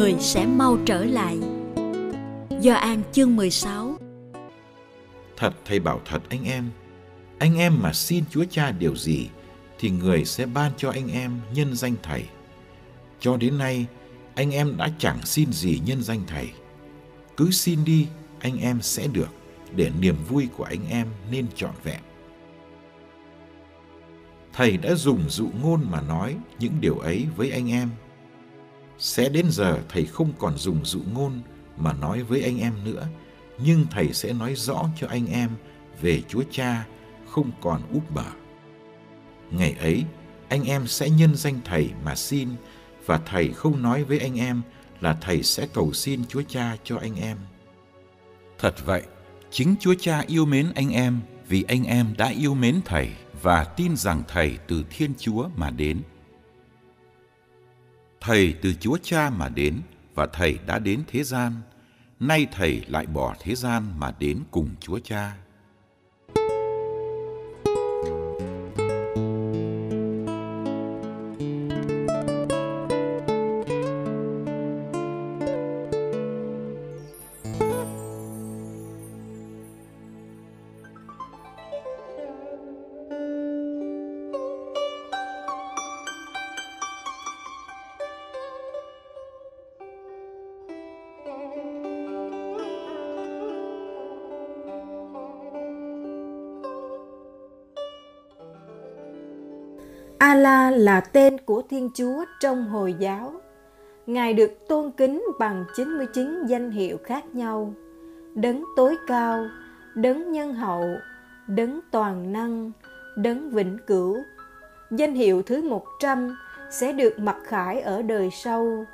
Người sẽ mau trở lại. Do An chương 16 Thật thầy bảo thật anh em, anh em mà xin Chúa Cha điều gì thì người sẽ ban cho anh em nhân danh thầy. Cho đến nay, anh em đã chẳng xin gì nhân danh thầy. Cứ xin đi, anh em sẽ được, để niềm vui của anh em nên trọn vẹn. Thầy đã dùng dụ ngôn mà nói những điều ấy với anh em sẽ đến giờ thầy không còn dùng dụ ngôn mà nói với anh em nữa, nhưng thầy sẽ nói rõ cho anh em về Chúa Cha không còn úp bờ. Ngày ấy, anh em sẽ nhân danh thầy mà xin và thầy không nói với anh em là thầy sẽ cầu xin Chúa Cha cho anh em. Thật vậy, chính Chúa Cha yêu mến anh em vì anh em đã yêu mến thầy và tin rằng thầy từ Thiên Chúa mà đến. Thầy từ Chúa Cha mà đến và Thầy đã đến thế gian. Nay Thầy lại bỏ thế gian mà đến cùng Chúa Cha. Allah là tên của Thiên Chúa trong Hồi giáo. Ngài được tôn kính bằng 99 danh hiệu khác nhau. Đấng tối cao, đấng nhân hậu, đấng toàn năng, đấng vĩnh cửu. Danh hiệu thứ 100 sẽ được mặc khải ở đời sau,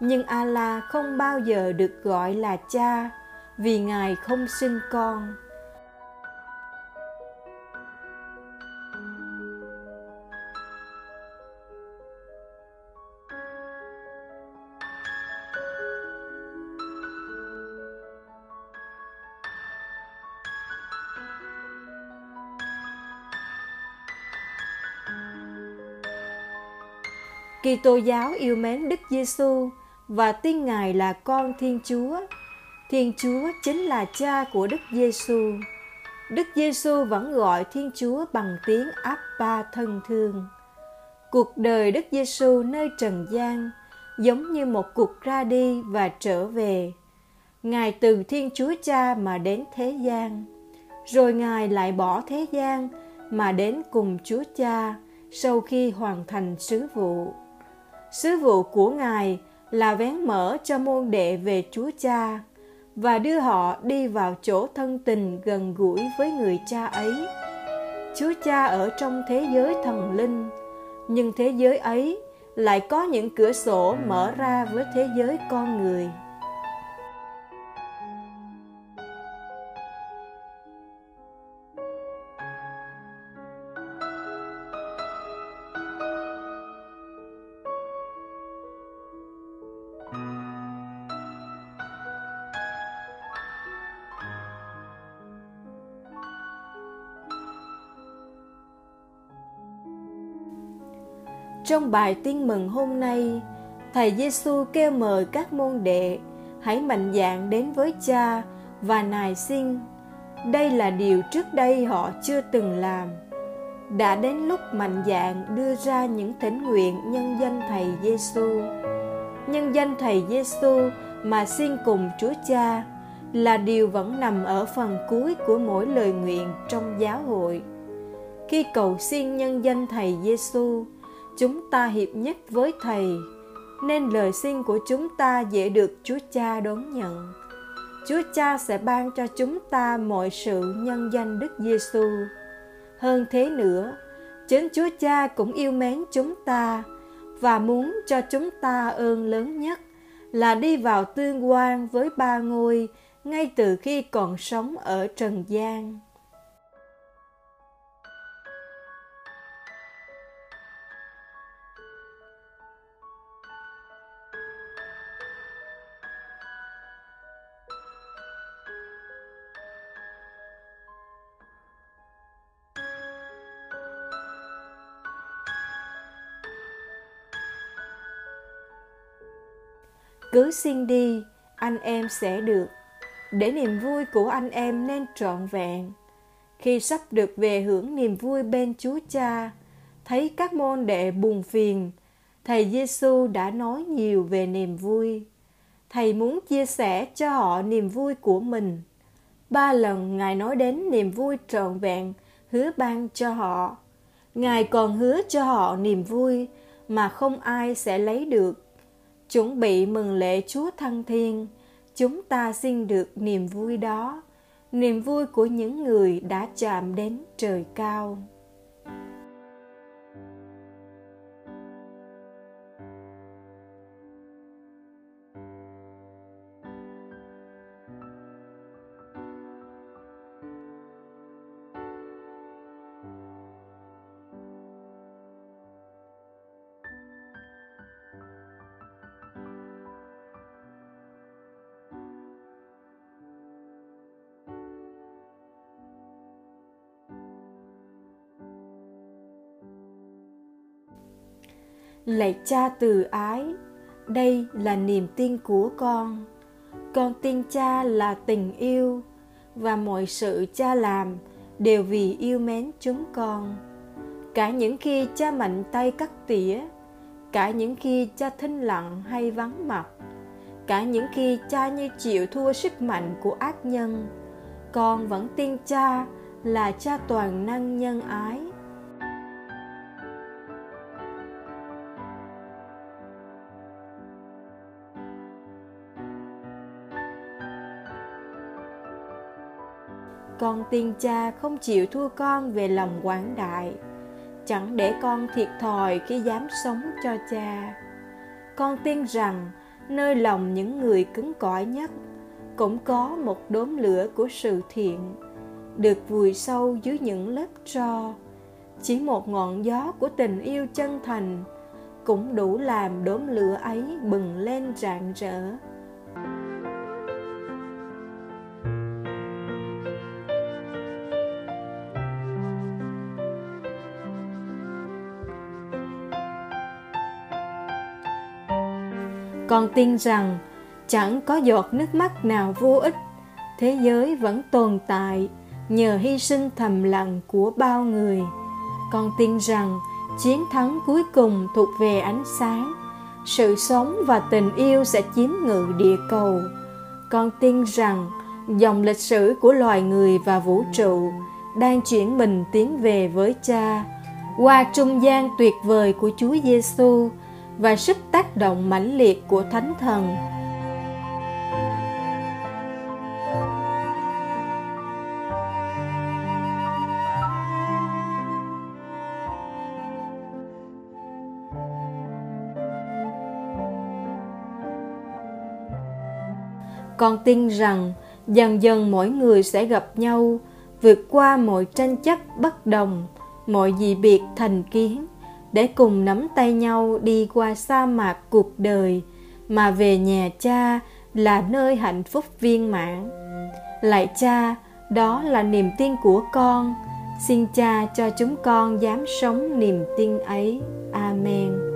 nhưng Allah không bao giờ được gọi là cha vì Ngài không sinh con. Kitô giáo yêu mến Đức Giêsu và tin Ngài là con Thiên Chúa. Thiên Chúa chính là cha của Đức Giêsu. Đức Giêsu vẫn gọi Thiên Chúa bằng tiếng Abba thân thương. Cuộc đời Đức Giêsu nơi trần gian giống như một cuộc ra đi và trở về. Ngài từ Thiên Chúa Cha mà đến thế gian, rồi Ngài lại bỏ thế gian mà đến cùng Chúa Cha sau khi hoàn thành sứ vụ. Sứ vụ của Ngài là vén mở cho môn đệ về Chúa Cha và đưa họ đi vào chỗ thân tình gần gũi với người cha ấy. Chúa Cha ở trong thế giới thần linh, nhưng thế giới ấy lại có những cửa sổ mở ra với thế giới con người. Trong bài tin mừng hôm nay, Thầy Giêsu kêu mời các môn đệ hãy mạnh dạn đến với Cha và nài xin. Đây là điều trước đây họ chưa từng làm. Đã đến lúc mạnh dạn đưa ra những thỉnh nguyện nhân danh Thầy Giêsu. Nhân danh Thầy Giêsu mà xin cùng Chúa Cha, là điều vẫn nằm ở phần cuối của mỗi lời nguyện trong giáo hội. Khi cầu xin nhân danh Thầy Giêsu, chúng ta hiệp nhất với Thầy, nên lời xin của chúng ta dễ được Chúa Cha đón nhận. Chúa Cha sẽ ban cho chúng ta mọi sự nhân danh Đức Giêsu. Hơn thế nữa, chính Chúa Cha cũng yêu mến chúng ta và muốn cho chúng ta ơn lớn nhất là đi vào tương quan với ba ngôi ngay từ khi còn sống ở trần gian. Cứ xin đi, anh em sẽ được. Để niềm vui của anh em nên trọn vẹn. Khi sắp được về hưởng niềm vui bên Chúa Cha, thấy các môn đệ buồn phiền, thầy Giêsu đã nói nhiều về niềm vui. Thầy muốn chia sẻ cho họ niềm vui của mình. Ba lần ngài nói đến niềm vui trọn vẹn hứa ban cho họ. Ngài còn hứa cho họ niềm vui mà không ai sẽ lấy được chuẩn bị mừng lễ Chúa thăng thiên, chúng ta xin được niềm vui đó, niềm vui của những người đã chạm đến trời cao. Lạy cha từ ái, đây là niềm tin của con. Con tin cha là tình yêu, và mọi sự cha làm đều vì yêu mến chúng con. Cả những khi cha mạnh tay cắt tỉa, cả những khi cha thinh lặng hay vắng mặt, cả những khi cha như chịu thua sức mạnh của ác nhân, con vẫn tin cha là cha toàn năng nhân ái. Con tiên cha không chịu thua con về lòng quảng đại. Chẳng để con thiệt thòi khi dám sống cho cha. Con tin rằng nơi lòng những người cứng cỏi nhất cũng có một đốm lửa của sự thiện, được vùi sâu dưới những lớp tro. Chỉ một ngọn gió của tình yêu chân thành cũng đủ làm đốm lửa ấy bừng lên rạng rỡ. Con tin rằng chẳng có giọt nước mắt nào vô ích. Thế giới vẫn tồn tại nhờ hy sinh thầm lặng của bao người. Con tin rằng chiến thắng cuối cùng thuộc về ánh sáng. Sự sống và tình yêu sẽ chiếm ngự địa cầu. Con tin rằng dòng lịch sử của loài người và vũ trụ đang chuyển mình tiến về với cha. Qua trung gian tuyệt vời của Chúa Giêsu và sức tác động mãnh liệt của thánh thần. Con tin rằng, dần dần mỗi người sẽ gặp nhau, vượt qua mọi tranh chấp bất đồng, mọi dị biệt thành kiến để cùng nắm tay nhau đi qua sa mạc cuộc đời, mà về nhà cha là nơi hạnh phúc viên mãn. Lạy cha, đó là niềm tin của con. Xin cha cho chúng con dám sống niềm tin ấy. Amen.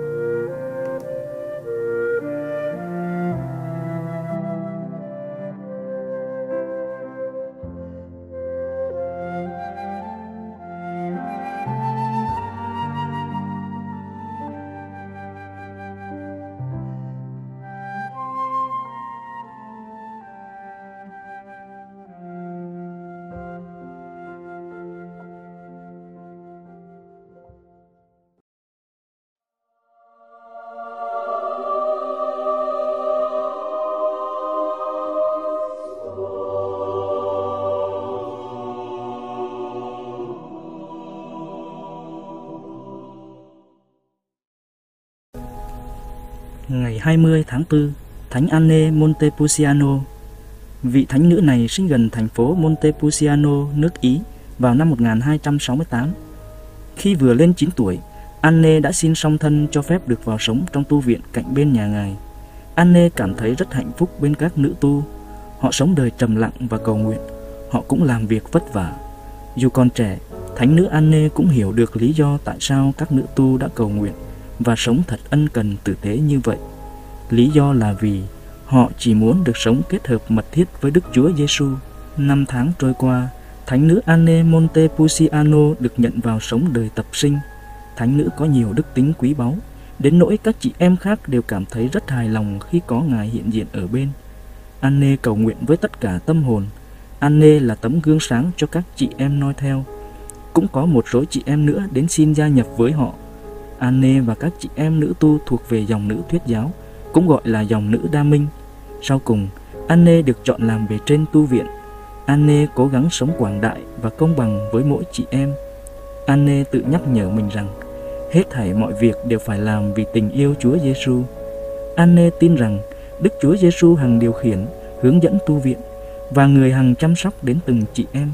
Ngày 20 tháng 4, Thánh Anne Montepulciano Vị thánh nữ này sinh gần thành phố Montepulciano, nước Ý vào năm 1268. Khi vừa lên 9 tuổi, Anne đã xin song thân cho phép được vào sống trong tu viện cạnh bên nhà ngài. Anne cảm thấy rất hạnh phúc bên các nữ tu. Họ sống đời trầm lặng và cầu nguyện. Họ cũng làm việc vất vả. Dù còn trẻ, thánh nữ Anne cũng hiểu được lý do tại sao các nữ tu đã cầu nguyện và sống thật ân cần tử tế như vậy. Lý do là vì họ chỉ muốn được sống kết hợp mật thiết với Đức Chúa Giêsu. Năm tháng trôi qua, thánh nữ Anne Montepulciano được nhận vào sống đời tập sinh. Thánh nữ có nhiều đức tính quý báu, đến nỗi các chị em khác đều cảm thấy rất hài lòng khi có ngài hiện diện ở bên. Anne cầu nguyện với tất cả tâm hồn. Anne là tấm gương sáng cho các chị em noi theo. Cũng có một số chị em nữa đến xin gia nhập với họ Anne và các chị em nữ tu thuộc về dòng nữ thuyết giáo, cũng gọi là dòng nữ đa minh. Sau cùng, Anne được chọn làm về trên tu viện. Anne cố gắng sống quảng đại và công bằng với mỗi chị em. Anne tự nhắc nhở mình rằng, hết thảy mọi việc đều phải làm vì tình yêu Chúa Giêsu. Anne tin rằng Đức Chúa Giêsu hằng điều khiển, hướng dẫn tu viện và người hằng chăm sóc đến từng chị em.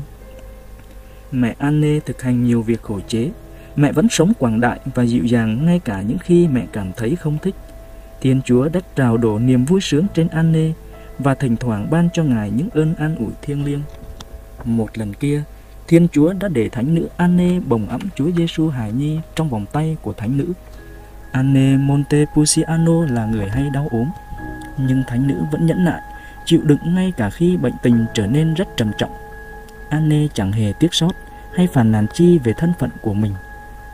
Mẹ Anne thực hành nhiều việc khổ chế Mẹ vẫn sống quảng đại và dịu dàng ngay cả những khi mẹ cảm thấy không thích. Thiên Chúa đã trào đổ niềm vui sướng trên Anne và thỉnh thoảng ban cho Ngài những ơn an ủi thiêng liêng. Một lần kia, Thiên Chúa đã để thánh nữ Anne bồng ẵm Chúa Giêsu hài nhi trong vòng tay của thánh nữ. Anne Montepulciano là người hay đau ốm, nhưng thánh nữ vẫn nhẫn nại, chịu đựng ngay cả khi bệnh tình trở nên rất trầm trọng. Anne chẳng hề tiếc sót hay phàn nàn chi về thân phận của mình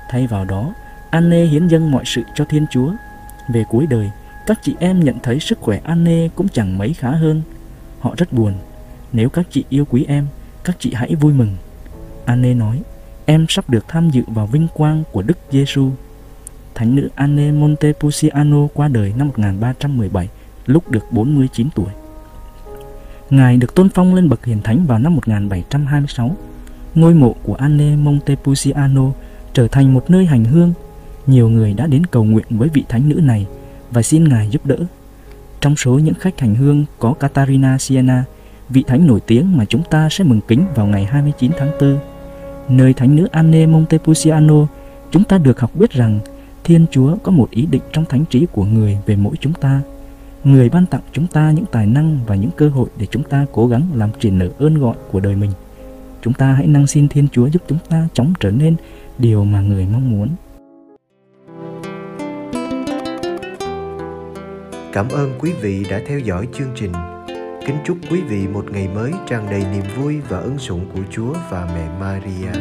Thay vào đó, Anne hiến dâng mọi sự cho Thiên Chúa. Về cuối đời, các chị em nhận thấy sức khỏe Anne cũng chẳng mấy khá hơn. Họ rất buồn. Nếu các chị yêu quý em, các chị hãy vui mừng. Anne nói, em sắp được tham dự vào vinh quang của Đức Giêsu. Thánh nữ Anne Montepulciano qua đời năm 1317, lúc được 49 tuổi. Ngài được tôn phong lên bậc hiền thánh vào năm 1726. Ngôi mộ của Anne Montepulciano trở thành một nơi hành hương. Nhiều người đã đến cầu nguyện với vị thánh nữ này và xin Ngài giúp đỡ. Trong số những khách hành hương có katarina Siena, vị thánh nổi tiếng mà chúng ta sẽ mừng kính vào ngày 29 tháng 4. Nơi thánh nữ Anne Montepulciano, chúng ta được học biết rằng Thiên Chúa có một ý định trong thánh trí của người về mỗi chúng ta. Người ban tặng chúng ta những tài năng và những cơ hội để chúng ta cố gắng làm triển nở ơn gọi của đời mình. Chúng ta hãy năng xin Thiên Chúa giúp chúng ta chóng trở nên điều mà người mong muốn. Cảm ơn quý vị đã theo dõi chương trình. Kính chúc quý vị một ngày mới tràn đầy niềm vui và ân sủng của chúa và mẹ maria.